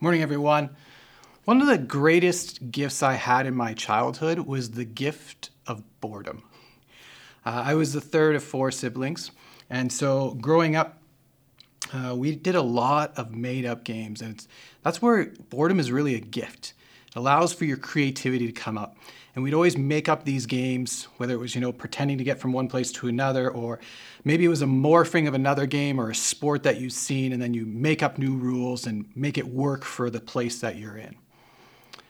Morning, everyone. One of the greatest gifts I had in my childhood was the gift of boredom. Uh, I was the third of four siblings, and so growing up, uh, we did a lot of made up games, and that's where boredom is really a gift. Allows for your creativity to come up. And we'd always make up these games, whether it was, you know, pretending to get from one place to another, or maybe it was a morphing of another game or a sport that you've seen, and then you make up new rules and make it work for the place that you're in.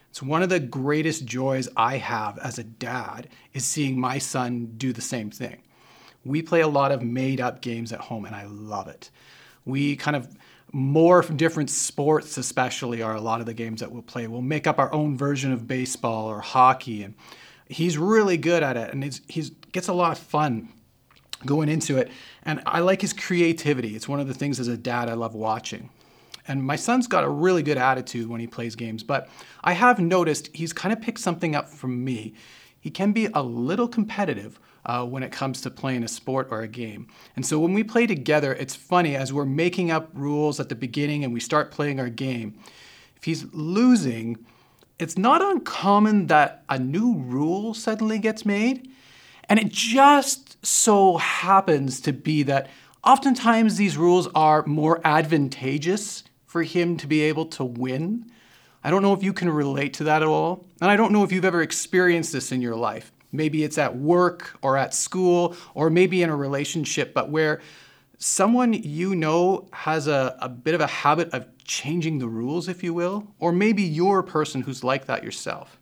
It's one of the greatest joys I have as a dad is seeing my son do the same thing. We play a lot of made up games at home, and I love it. We kind of more from different sports, especially, are a lot of the games that we'll play. We'll make up our own version of baseball or hockey, and he's really good at it, and he's, he's gets a lot of fun going into it. And I like his creativity. It's one of the things as a dad I love watching. And my son's got a really good attitude when he plays games, but I have noticed he's kind of picked something up from me. He can be a little competitive uh, when it comes to playing a sport or a game. And so when we play together, it's funny as we're making up rules at the beginning and we start playing our game. If he's losing, it's not uncommon that a new rule suddenly gets made. And it just so happens to be that oftentimes these rules are more advantageous for him to be able to win. I don't know if you can relate to that at all. And I don't know if you've ever experienced this in your life. Maybe it's at work or at school or maybe in a relationship, but where someone you know has a, a bit of a habit of changing the rules, if you will, or maybe you're a person who's like that yourself.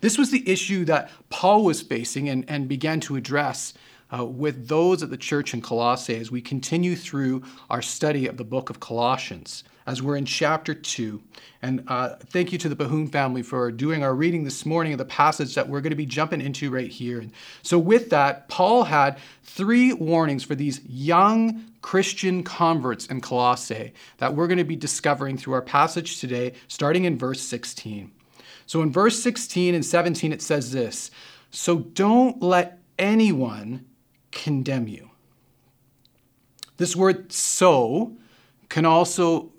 This was the issue that Paul was facing and, and began to address uh, with those at the church in Colossae as we continue through our study of the book of Colossians as we're in chapter 2. And uh, thank you to the Bahoon family for doing our reading this morning of the passage that we're going to be jumping into right here. And so, with that, Paul had three warnings for these young Christian converts in Colossae that we're going to be discovering through our passage today, starting in verse 16. So, in verse 16 and 17, it says this So don't let anyone condemn you. This word so can also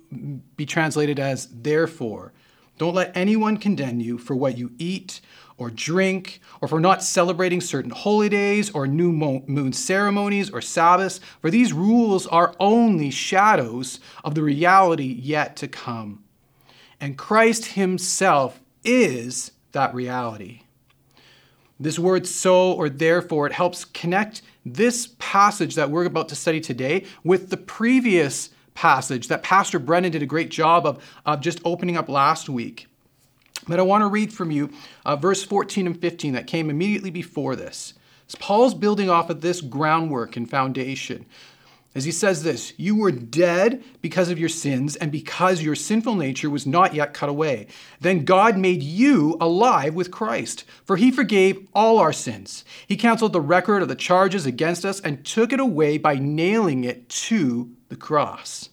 be translated as therefore. Don't let anyone condemn you for what you eat or drink, or for not celebrating certain holy days or new moon ceremonies or Sabbaths, for these rules are only shadows of the reality yet to come. And Christ Himself is that reality. This word so or therefore, it helps connect this passage that we're about to study today with the previous passage that Pastor Brennan did a great job of, of just opening up last week. But I want to read from you uh, verse 14 and 15 that came immediately before this. So Paul's building off of this groundwork and foundation as he says this You were dead because of your sins and because your sinful nature was not yet cut away. Then God made you alive with Christ, for he forgave all our sins. He canceled the record of the charges against us and took it away by nailing it to the cross.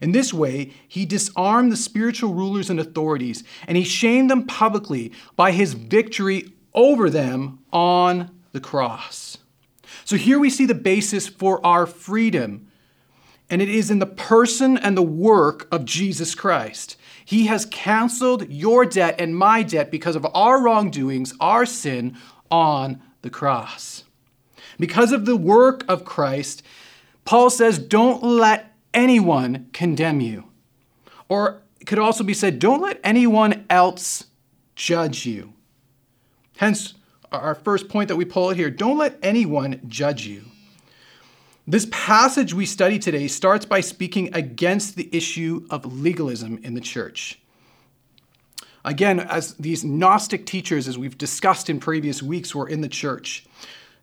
In this way, he disarmed the spiritual rulers and authorities, and he shamed them publicly by his victory over them on the cross. So here we see the basis for our freedom, and it is in the person and the work of Jesus Christ. He has canceled your debt and my debt because of our wrongdoings, our sin on the cross. Because of the work of Christ, Paul says, don't let anyone condemn you. Or it could also be said, don't let anyone else judge you. Hence, our first point that we pull out here don't let anyone judge you. This passage we study today starts by speaking against the issue of legalism in the church. Again, as these Gnostic teachers, as we've discussed in previous weeks, were in the church.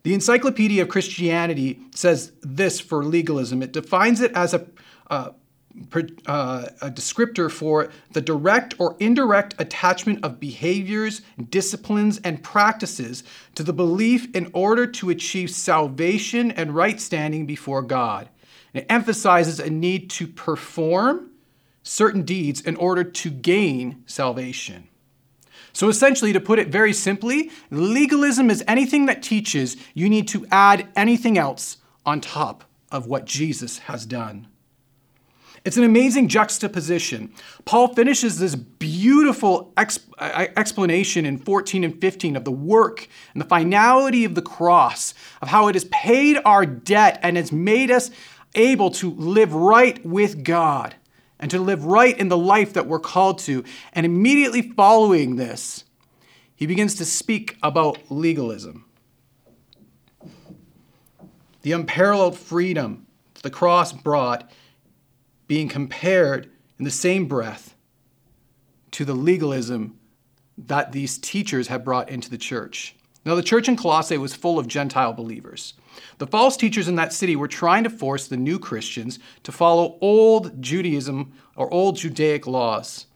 The Encyclopedia of Christianity says this for legalism it defines it as a, uh, uh, a descriptor for the direct or indirect attachment of behaviors, disciplines, and practices to the belief in order to achieve salvation and right standing before God. It emphasizes a need to perform certain deeds in order to gain salvation. So, essentially, to put it very simply, legalism is anything that teaches you need to add anything else on top of what Jesus has done. It's an amazing juxtaposition. Paul finishes this beautiful exp- uh, explanation in 14 and 15 of the work and the finality of the cross, of how it has paid our debt and has made us able to live right with God and to live right in the life that we're called to. And immediately following this, he begins to speak about legalism. The unparalleled freedom the cross brought being compared in the same breath to the legalism that these teachers had brought into the church. Now, the church in Colossae was full of Gentile believers. The false teachers in that city were trying to force the new Christians to follow old Judaism or old Judaic laws.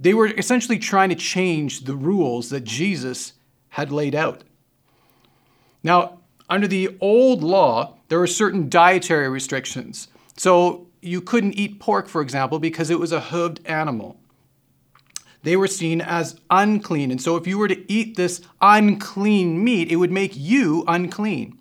They were essentially trying to change the rules that Jesus had laid out. Now, under the old law, there were certain dietary restrictions. So you couldn't eat pork, for example, because it was a hooved animal. They were seen as unclean. And so if you were to eat this unclean meat, it would make you unclean.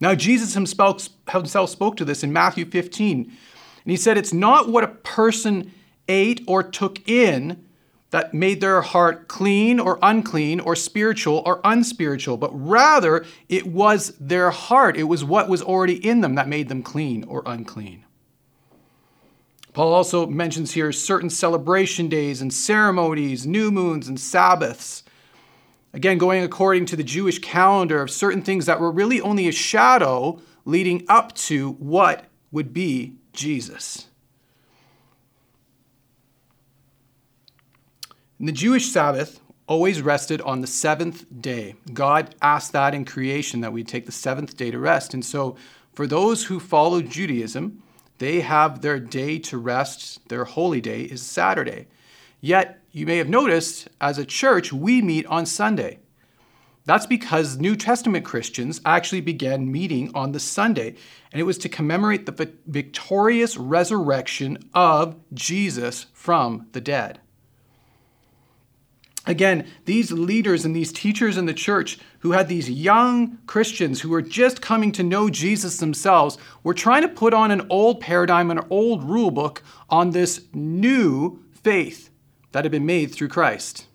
Now, Jesus himself, himself spoke to this in Matthew 15. And he said, It's not what a person ate or took in that made their heart clean or unclean or spiritual or unspiritual, but rather it was their heart. It was what was already in them that made them clean or unclean. Paul also mentions here certain celebration days and ceremonies, new moons and Sabbaths. Again, going according to the Jewish calendar of certain things that were really only a shadow leading up to what would be Jesus. And the Jewish Sabbath always rested on the seventh day. God asked that in creation that we take the seventh day to rest. And so, for those who follow Judaism, they have their day to rest, their holy day is Saturday. Yet, you may have noticed, as a church, we meet on Sunday. That's because New Testament Christians actually began meeting on the Sunday, and it was to commemorate the victorious resurrection of Jesus from the dead. Again, these leaders and these teachers in the church who had these young Christians who were just coming to know Jesus themselves were trying to put on an old paradigm, an old rule book on this new faith that had been made through Christ.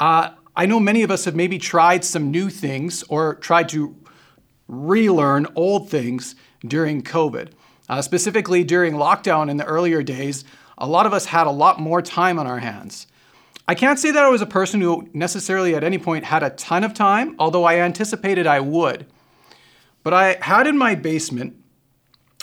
Uh, I know many of us have maybe tried some new things or tried to relearn old things during COVID. Uh, specifically, during lockdown in the earlier days, a lot of us had a lot more time on our hands. I can't say that I was a person who necessarily at any point had a ton of time, although I anticipated I would. But I had in my basement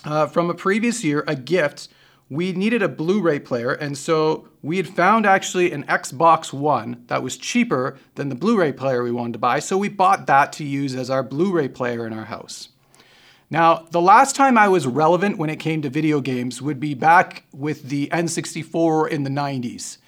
uh, from a previous year a gift. We needed a Blu ray player, and so we had found actually an Xbox One that was cheaper than the Blu ray player we wanted to buy, so we bought that to use as our Blu ray player in our house. Now, the last time I was relevant when it came to video games would be back with the N64 in the 90s.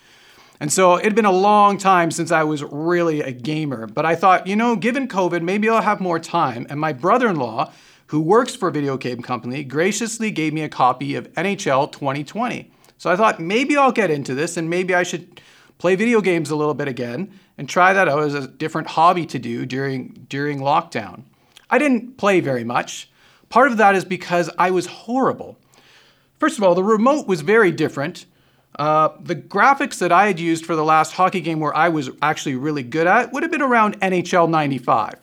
And so it had been a long time since I was really a gamer, but I thought, you know, given COVID, maybe I'll have more time. And my brother in law, who works for a video game company, graciously gave me a copy of NHL 2020. So I thought maybe I'll get into this and maybe I should play video games a little bit again and try that out as a different hobby to do during, during lockdown. I didn't play very much. Part of that is because I was horrible. First of all, the remote was very different. Uh, the graphics that I had used for the last hockey game where I was actually really good at would have been around NHL 95.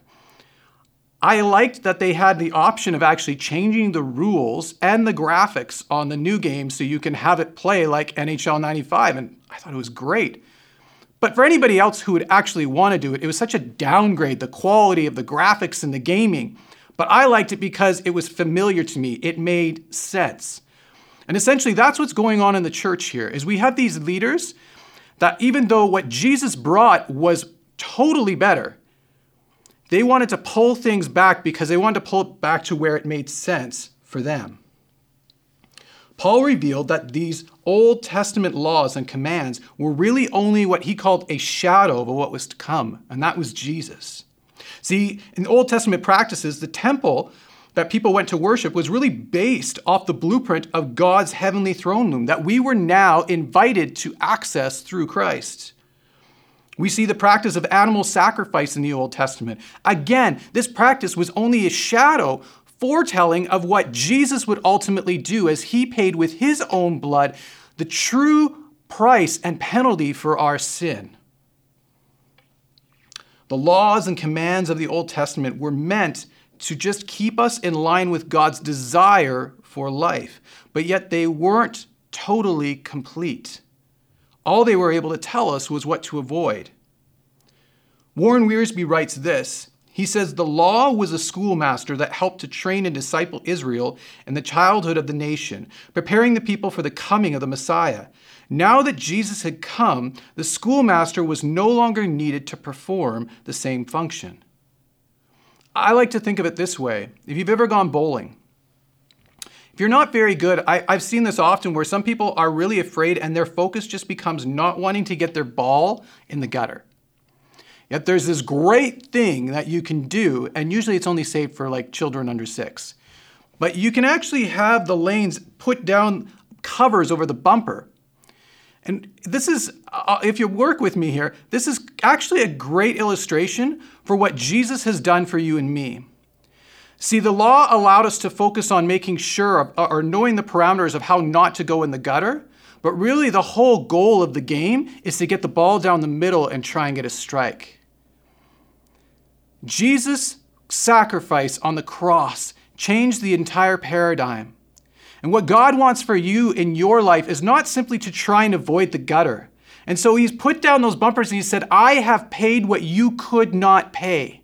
I liked that they had the option of actually changing the rules and the graphics on the new game so you can have it play like NHL 95, and I thought it was great. But for anybody else who would actually want to do it, it was such a downgrade, the quality of the graphics and the gaming. But I liked it because it was familiar to me. It made sense. And essentially, that's what's going on in the church here is we have these leaders that even though what Jesus brought was totally better, they wanted to pull things back because they wanted to pull it back to where it made sense for them. Paul revealed that these Old Testament laws and commands were really only what he called a shadow of what was to come, and that was Jesus. See, in Old Testament practices, the temple that people went to worship was really based off the blueprint of God's heavenly throne room that we were now invited to access through Christ. We see the practice of animal sacrifice in the Old Testament. Again, this practice was only a shadow foretelling of what Jesus would ultimately do as he paid with his own blood the true price and penalty for our sin. The laws and commands of the Old Testament were meant to just keep us in line with God's desire for life, but yet they weren't totally complete. All they were able to tell us was what to avoid. Warren Wiersbe writes this. He says the law was a schoolmaster that helped to train and disciple Israel in the childhood of the nation, preparing the people for the coming of the Messiah. Now that Jesus had come, the schoolmaster was no longer needed to perform the same function. I like to think of it this way if you've ever gone bowling, if you're not very good, I, have seen this often where some people are really afraid and their focus just becomes not wanting to get their ball in the gutter. Yet there's this great thing that you can do, and usually it's only safe for like children under six. But you can actually have the lanes put down covers over the bumper. And this is, uh, if you work with me here, this is actually a great illustration for what Jesus has done for you and me. See, the law allowed us to focus on making sure of, or knowing the parameters of how not to go in the gutter, but really the whole goal of the game is to get the ball down the middle and try and get a strike. Jesus' sacrifice on the cross changed the entire paradigm. And what God wants for you in your life is not simply to try and avoid the gutter. And so he's put down those bumpers and he said, I have paid what you could not pay.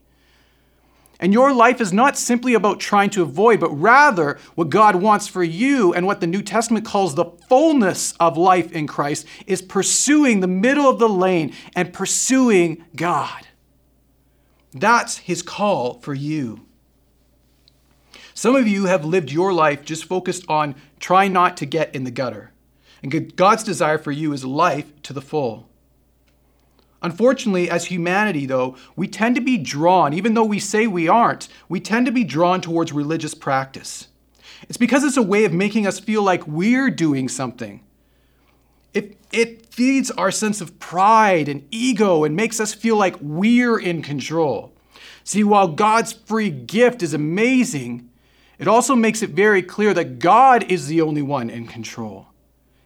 And your life is not simply about trying to avoid, but rather what God wants for you and what the New Testament calls the fullness of life in Christ is pursuing the middle of the lane and pursuing God. That's his call for you. Some of you have lived your life just focused on try not to get in the gutter. And God's desire for you is life to the full. Unfortunately, as humanity, though, we tend to be drawn, even though we say we aren't, we tend to be drawn towards religious practice. It's because it's a way of making us feel like we're doing something. It, it feeds our sense of pride and ego and makes us feel like we're in control. See, while God's free gift is amazing, it also makes it very clear that God is the only one in control.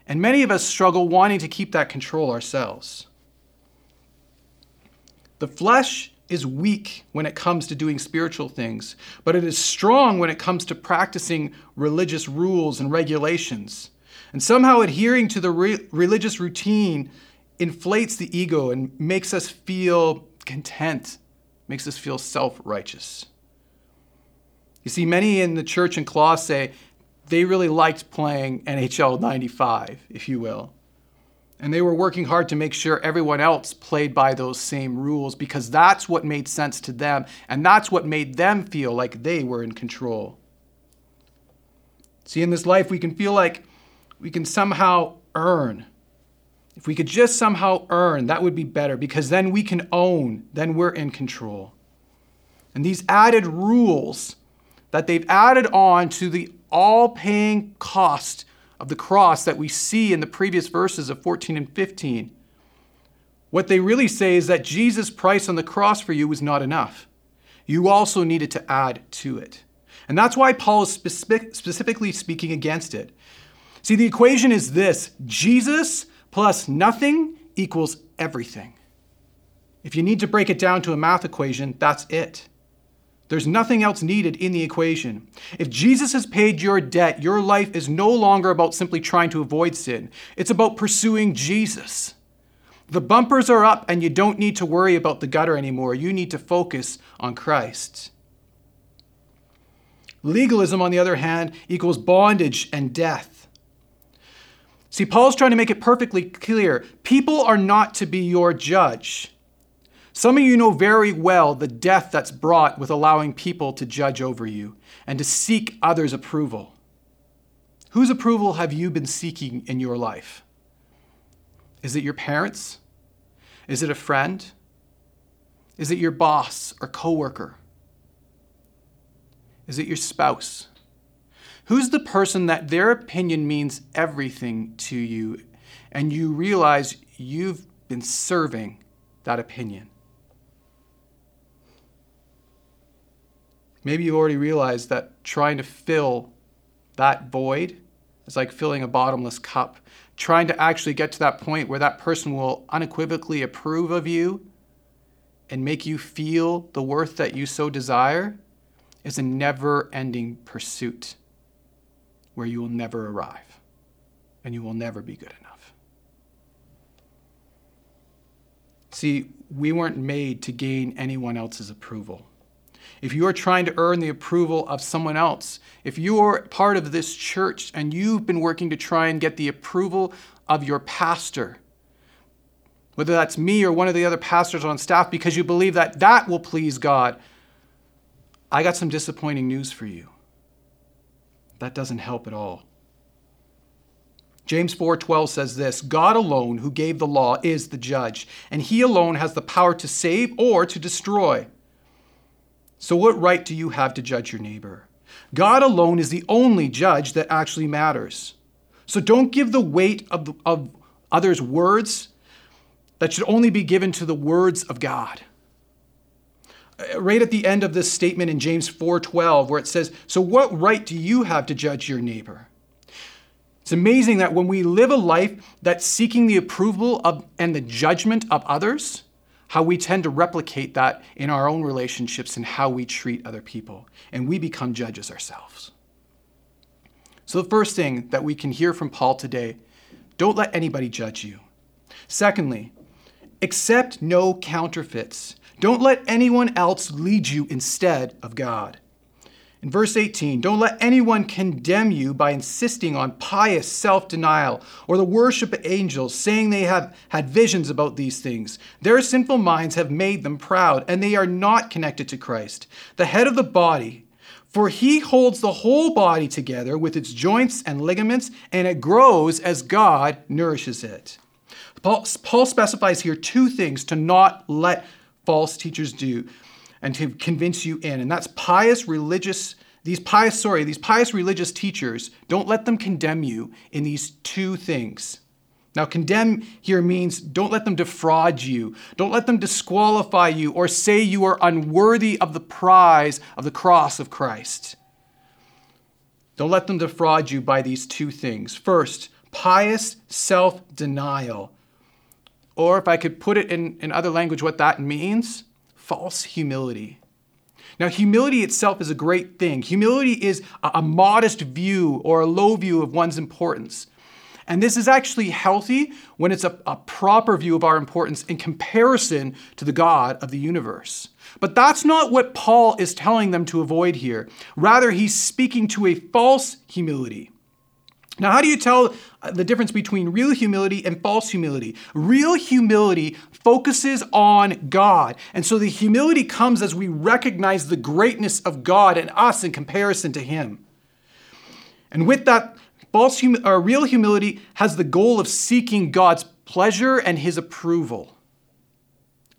And many of us struggle wanting to keep that control ourselves. The flesh is weak when it comes to doing spiritual things, but it is strong when it comes to practicing religious rules and regulations. And somehow adhering to the re- religious routine inflates the ego and makes us feel content, makes us feel self righteous. You see, many in the church in Colossae, they really liked playing NHL 95, if you will. And they were working hard to make sure everyone else played by those same rules because that's what made sense to them and that's what made them feel like they were in control. See, in this life, we can feel like we can somehow earn. If we could just somehow earn, that would be better because then we can own, then we're in control. And these added rules that they've added on to the all paying cost of the cross that we see in the previous verses of 14 and 15. What they really say is that Jesus' price on the cross for you was not enough. You also needed to add to it. And that's why Paul is specific, specifically speaking against it. See, the equation is this Jesus plus nothing equals everything. If you need to break it down to a math equation, that's it. There's nothing else needed in the equation. If Jesus has paid your debt, your life is no longer about simply trying to avoid sin. It's about pursuing Jesus. The bumpers are up, and you don't need to worry about the gutter anymore. You need to focus on Christ. Legalism, on the other hand, equals bondage and death. See, Paul's trying to make it perfectly clear people are not to be your judge. Some of you know very well the death that's brought with allowing people to judge over you and to seek others' approval. Whose approval have you been seeking in your life? Is it your parents? Is it a friend? Is it your boss or coworker? Is it your spouse? Who's the person that their opinion means everything to you and you realize you've been serving that opinion? Maybe you've already realized that trying to fill that void is like filling a bottomless cup. Trying to actually get to that point where that person will unequivocally approve of you and make you feel the worth that you so desire is a never ending pursuit where you will never arrive and you will never be good enough. See, we weren't made to gain anyone else's approval. If you are trying to earn the approval of someone else, if you're part of this church and you've been working to try and get the approval of your pastor, whether that's me or one of the other pastors on staff, because you believe that that will please God, I got some disappointing news for you. That doesn't help at all. James 4:12 says this, God alone who gave the law is the judge, and he alone has the power to save or to destroy. So what right do you have to judge your neighbor? God alone is the only judge that actually matters. So don't give the weight of, of others' words that should only be given to the words of God. Uh, right at the end of this statement in James 4:12 where it says, "So what right do you have to judge your neighbor?" It's amazing that when we live a life that's seeking the approval of and the judgment of others, how we tend to replicate that in our own relationships and how we treat other people, and we become judges ourselves. So, the first thing that we can hear from Paul today don't let anybody judge you. Secondly, accept no counterfeits. Don't let anyone else lead you instead of God. In verse 18, don't let anyone condemn you by insisting on pious self denial or the worship of angels, saying they have had visions about these things. Their sinful minds have made them proud, and they are not connected to Christ, the head of the body. For he holds the whole body together with its joints and ligaments, and it grows as God nourishes it. Paul, Paul specifies here two things to not let false teachers do and to convince you in. And that's pious religious, these pious, sorry, these pious religious teachers, don't let them condemn you in these two things. Now, condemn here means don't let them defraud you. Don't let them disqualify you or say you are unworthy of the prize of the cross of Christ. Don't let them defraud you by these two things. First, pious self denial. Or if I could put it in, in other language, what that means false humility. Now, humility itself is a great thing. Humility is a, modest view or a low view of one's importance. And this is actually healthy when it's a, a proper view of our importance in comparison to the God of the universe. But that's not what Paul is telling them to avoid here. Rather, he's speaking to a false humility. Now, how do you tell uh, the difference between real humility and false humility? Real humility focuses on God. And so the humility comes as we recognize the greatness of God and us in comparison to Him. And with that, false hum- or real humility has the goal of seeking God's pleasure and His approval.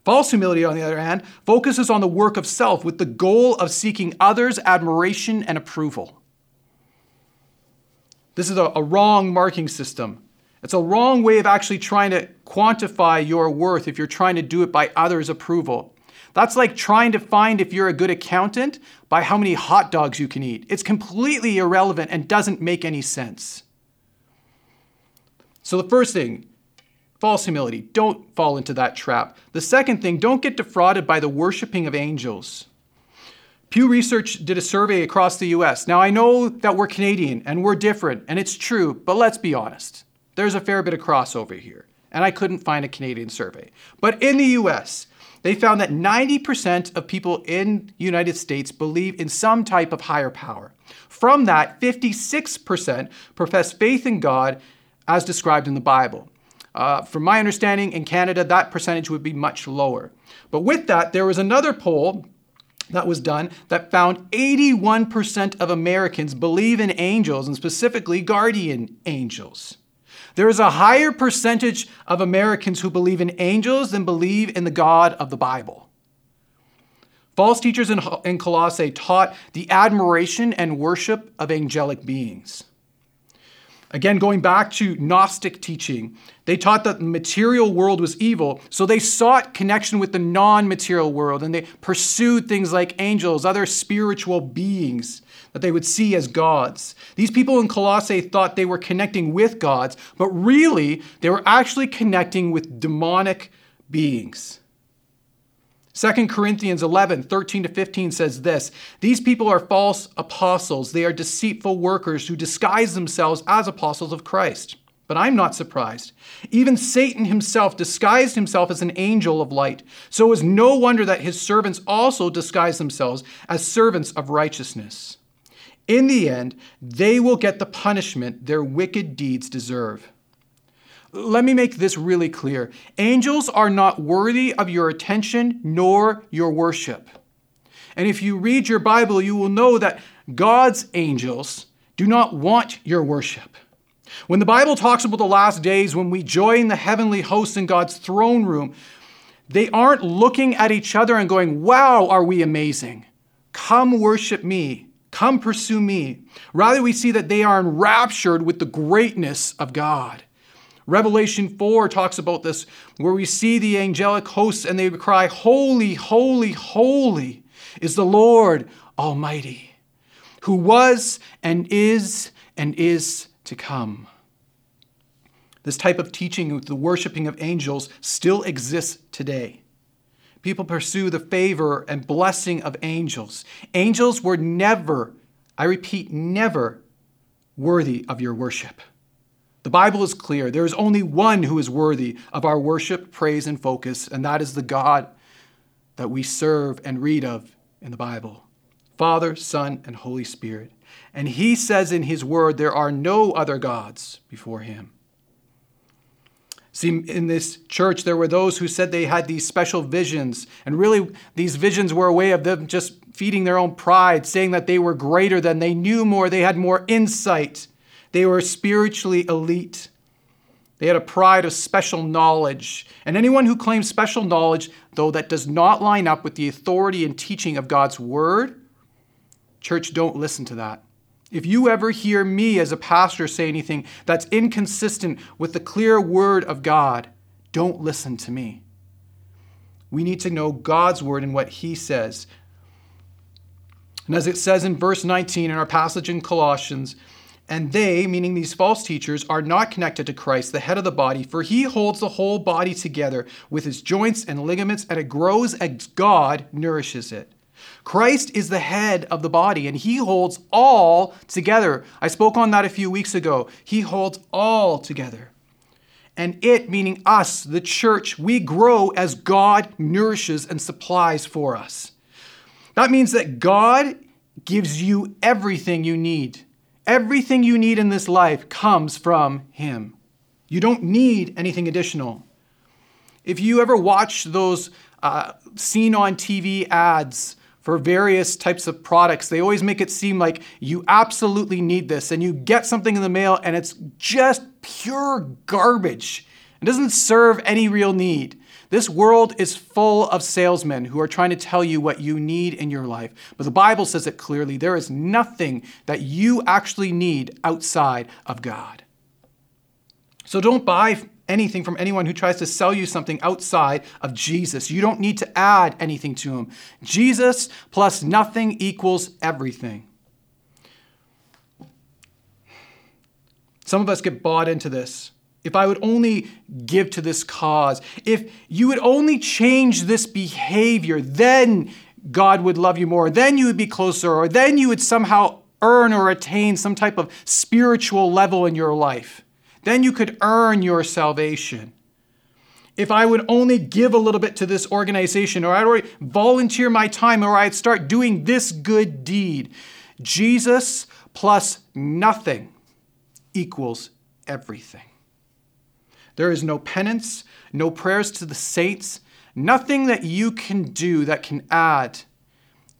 False humility, on the other hand, focuses on the work of self with the goal of seeking others' admiration and approval. This is a, a wrong marking system. It's a wrong way of actually trying to quantify your worth if you're trying to do it by others' approval. That's like trying to find if you're a good accountant by how many hot dogs you can eat. It's completely irrelevant and doesn't make any sense. So, the first thing, false humility. Don't fall into that trap. The second thing, don't get defrauded by the worshiping of angels. Pew Research did a survey across the US. Now, I know that we're Canadian and we're different, and it's true, but let's be honest. There's a fair bit of crossover here, and I couldn't find a Canadian survey. But in the US, they found that 90% of people in the United States believe in some type of higher power. From that, 56% profess faith in God as described in the Bible. Uh, from my understanding, in Canada, that percentage would be much lower. But with that, there was another poll that was done that found 81% of Americans believe in angels and specifically guardian angels. There is a higher percentage of Americans who believe in angels than believe in the God of the Bible. False teachers in, in Colossae taught the admiration and worship of angelic beings. Again, going back to Gnostic teaching, they taught that the material world was evil, so they sought connection with the non material world and they pursued things like angels, other spiritual beings that they would see as gods. These people in Colossae thought they were connecting with gods, but really they were actually connecting with demonic beings. 2 Corinthians 11, 13 to 15 says this These people are false apostles. They are deceitful workers who disguise themselves as apostles of Christ. But I'm not surprised. Even Satan himself disguised himself as an angel of light. So it is no wonder that his servants also disguise themselves as servants of righteousness. In the end, they will get the punishment their wicked deeds deserve. Let me make this really clear. Angels are not worthy of your attention nor your worship. And if you read your Bible, you will know that God's angels do not want your worship. When the Bible talks about the last days when we join the heavenly hosts in God's throne room, they aren't looking at each other and going, Wow, are we amazing? Come worship me. Come pursue me. Rather, we see that they are enraptured with the greatness of God. Revelation 4 talks about this, where we see the angelic hosts and they cry, Holy, holy, holy is the Lord Almighty, who was and is and is to come. This type of teaching with the worshiping of angels still exists today. People pursue the favor and blessing of angels. Angels were never, I repeat, never worthy of your worship. The Bible is clear. There is only one who is worthy of our worship, praise, and focus, and that is the God that we serve and read of in the Bible Father, Son, and Holy Spirit. And he says in his word, there are no other gods before him. See, in this church, there were those who said they had these special visions, and really, these visions were a way of them just feeding their own pride, saying that they were greater than, they knew more, they had more insight. They were spiritually elite. They had a pride of special knowledge. And anyone who claims special knowledge, though that does not line up with the authority and teaching of God's word, church, don't listen to that. If you ever hear me as a pastor say anything that's inconsistent with the clear word of God, don't listen to me. We need to know God's word and what he says. And as it says in verse 19 in our passage in Colossians, and they, meaning these false teachers, are not connected to Christ, the head of the body, for he holds the whole body together with his joints and ligaments, and it grows as God nourishes it. Christ is the head of the body, and he holds all together. I spoke on that a few weeks ago. He holds all together. And it, meaning us, the church, we grow as God nourishes and supplies for us. That means that God gives you everything you need. Everything you need in this life comes from Him. You don't need anything additional. If you ever watch those uh, seen on TV ads for various types of products, they always make it seem like you absolutely need this, and you get something in the mail and it's just pure garbage. It doesn't serve any real need. This world is full of salesmen who are trying to tell you what you need in your life. But the Bible says it clearly there is nothing that you actually need outside of God. So don't buy anything from anyone who tries to sell you something outside of Jesus. You don't need to add anything to him. Jesus plus nothing equals everything. Some of us get bought into this if I would only give to this cause, if you would only change this behavior, then God would love you more. Then you would be closer, or then you would somehow earn or attain some type of spiritual level in your life. Then you could earn your salvation. If I would only give a little bit to this organization, or I'd already volunteer my time, or I'd start doing this good deed. Jesus plus nothing equals everything. There is no penance, no prayers to the saints, nothing that you can do that can add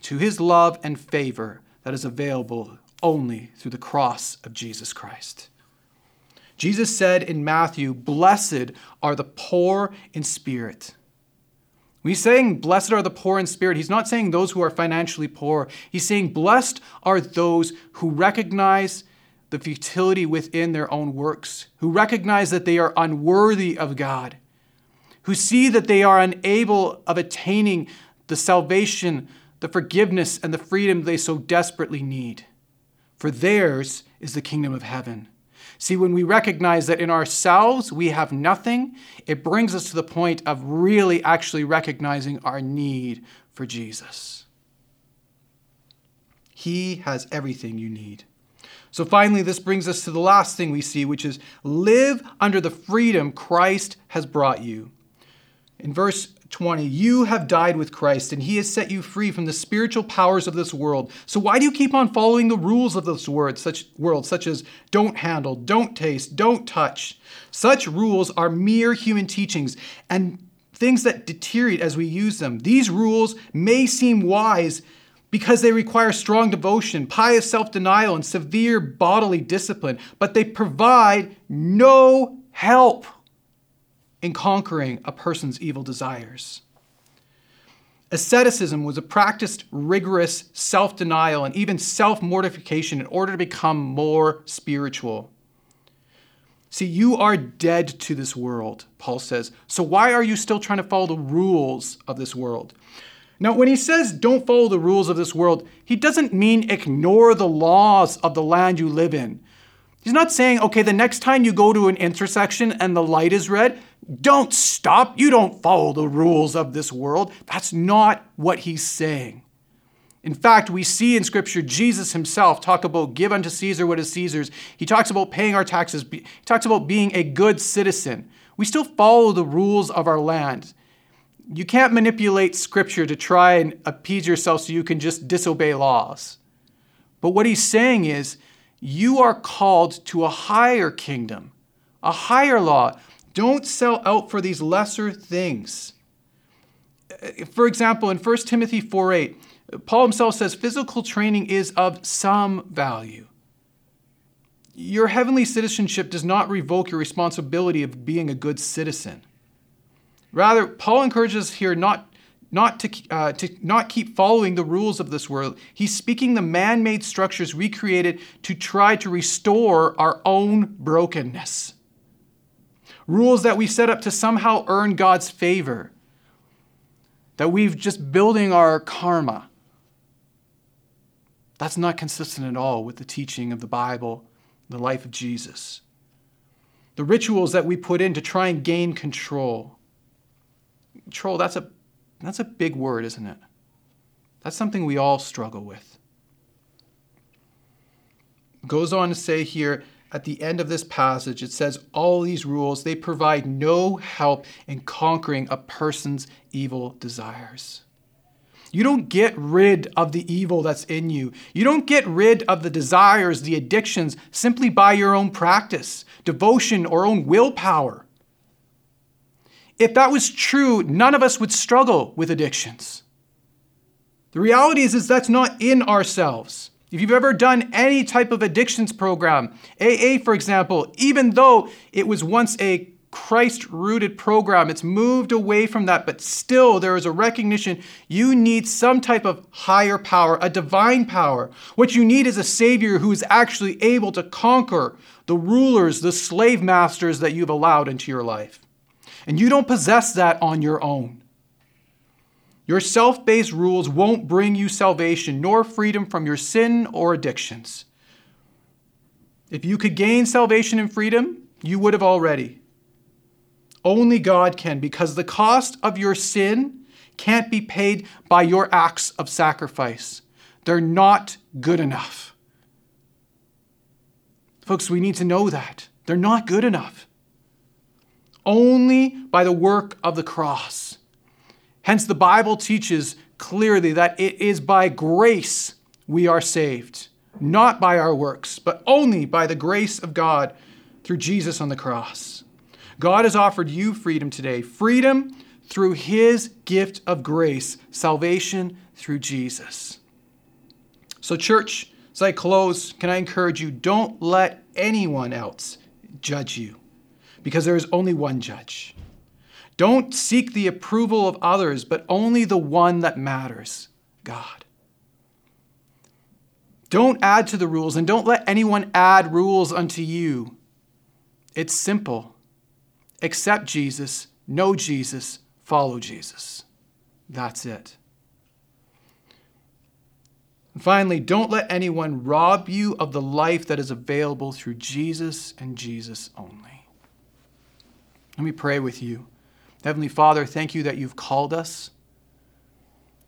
to his love and favor that is available only through the cross of Jesus Christ. Jesus said in Matthew, Blessed are the poor in spirit. When he's saying, Blessed are the poor in spirit, he's not saying those who are financially poor. He's saying, Blessed are those who recognize the futility within their own works, who recognize that they are unworthy of God, who see that they are unable of attaining the salvation, the forgiveness, and the freedom they so desperately need. For theirs is the kingdom of heaven. See, when we recognize that in ourselves we have nothing, it brings us to the point of really actually recognizing our need for Jesus. He has everything you need. So finally, this brings us to the last thing we see, which is live under the freedom Christ has brought you. In verse 20, you have died with Christ, and he has set you free from the spiritual powers of this world. So why do you keep on following the rules of this world, such world, such as don't handle, don't taste, don't touch? Such rules are mere human teachings and things that deteriorate as we use them. These rules may seem wise because they require strong devotion, pious self denial, and severe bodily discipline, but they provide no help in conquering a person's evil desires. Asceticism was a practiced rigorous self denial and even self mortification in order to become more spiritual. See, you are dead to this world, Paul says. So why are you still trying to follow the rules of this world? Now, when he says don't follow the rules of this world, he doesn't mean ignore the laws of the land you live in. He's not saying, okay, the next time you go to an intersection and the light is red, don't stop. You don't follow the rules of this world. That's not what he's saying. In fact, we see in Scripture Jesus himself talk about give unto Caesar what is Caesar's. He talks about paying our taxes. He talks about being a good citizen. We still follow the rules of our land you can't manipulate scripture to try and appease yourself so you can just disobey laws. But what he's saying is, you are called to a higher kingdom, a higher law. Don't sell out for these lesser things. For example, in 1 Timothy 4 8, Paul himself says physical training is of some value. Your heavenly citizenship does not revoke your responsibility of being a good citizen. Rather, Paul encourages here not, not, to, uh, to not keep following the rules of this world. He's speaking the man made structures we created to try to restore our own brokenness. Rules that we set up to somehow earn God's favor, that we've just building our karma. That's not consistent at all with the teaching of the Bible, the life of Jesus. The rituals that we put in to try and gain control Control, that's a, that's a big word, isn't it? That's something we all struggle with. Goes on to say here at the end of this passage, it says, All these rules, they provide no help in conquering a person's evil desires. You don't get rid of the evil that's in you. You don't get rid of the desires, the addictions, simply by your own practice, devotion, or own willpower. If that was true, none of us would struggle with addictions. The reality is, is that's not in ourselves. If you've ever done any type of addictions program, AA, for example, even though it was once a Christ rooted program, it's moved away from that, but still there is a recognition you need some type of higher power, a divine power. What you need is a Savior who is actually able to conquer the rulers, the slave masters that you've allowed into your life. And you don't possess that on your own. Your self based rules won't bring you salvation nor freedom from your sin or addictions. If you could gain salvation and freedom, you would have already. Only God can, because the cost of your sin can't be paid by your acts of sacrifice. They're not good enough. Folks, we need to know that. They're not good enough only by the work of the cross. Hence, the Bible teaches clearly that it is by grace we are saved, not by our works, but only by the grace of God through Jesus on the cross. God has offered you freedom today freedom through his gift of grace, salvation through Jesus. So, church, as I close, can I encourage you don't let anyone else judge you because there is only one judge. Don't seek the approval of others, but only the one that matters God. Don't add to the rules and don't let anyone add rules unto you. It's simple. Accept Jesus, know Jesus, follow Jesus. That's it. And finally, don't let anyone rob you of the life that is available through Jesus and Jesus only. Let me pray with you. Heavenly Father, thank you that you've called us.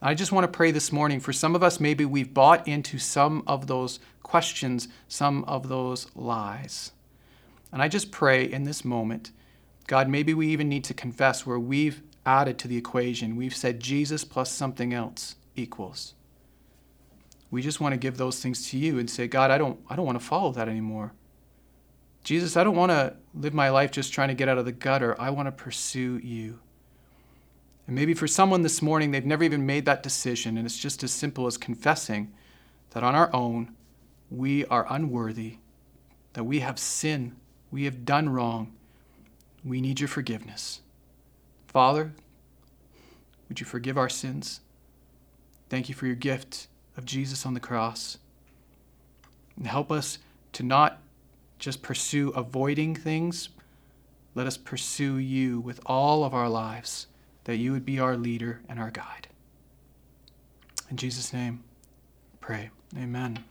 I just want to pray this morning for some of us, maybe we've bought into some of those questions, some of those lies. And I just pray in this moment, God, maybe we even need to confess where we've added to the equation. We've said Jesus plus something else equals. We just want to give those things to you and say, God, I don't, I don't want to follow that anymore. Jesus, I don't want to live my life just trying to get out of the gutter. I want to pursue you. And maybe for someone this morning, they've never even made that decision, and it's just as simple as confessing that on our own, we are unworthy, that we have sin, we have done wrong. We need your forgiveness. Father, would you forgive our sins? Thank you for your gift of Jesus on the cross. And help us to not just pursue avoiding things. Let us pursue you with all of our lives, that you would be our leader and our guide. In Jesus' name, pray. Amen.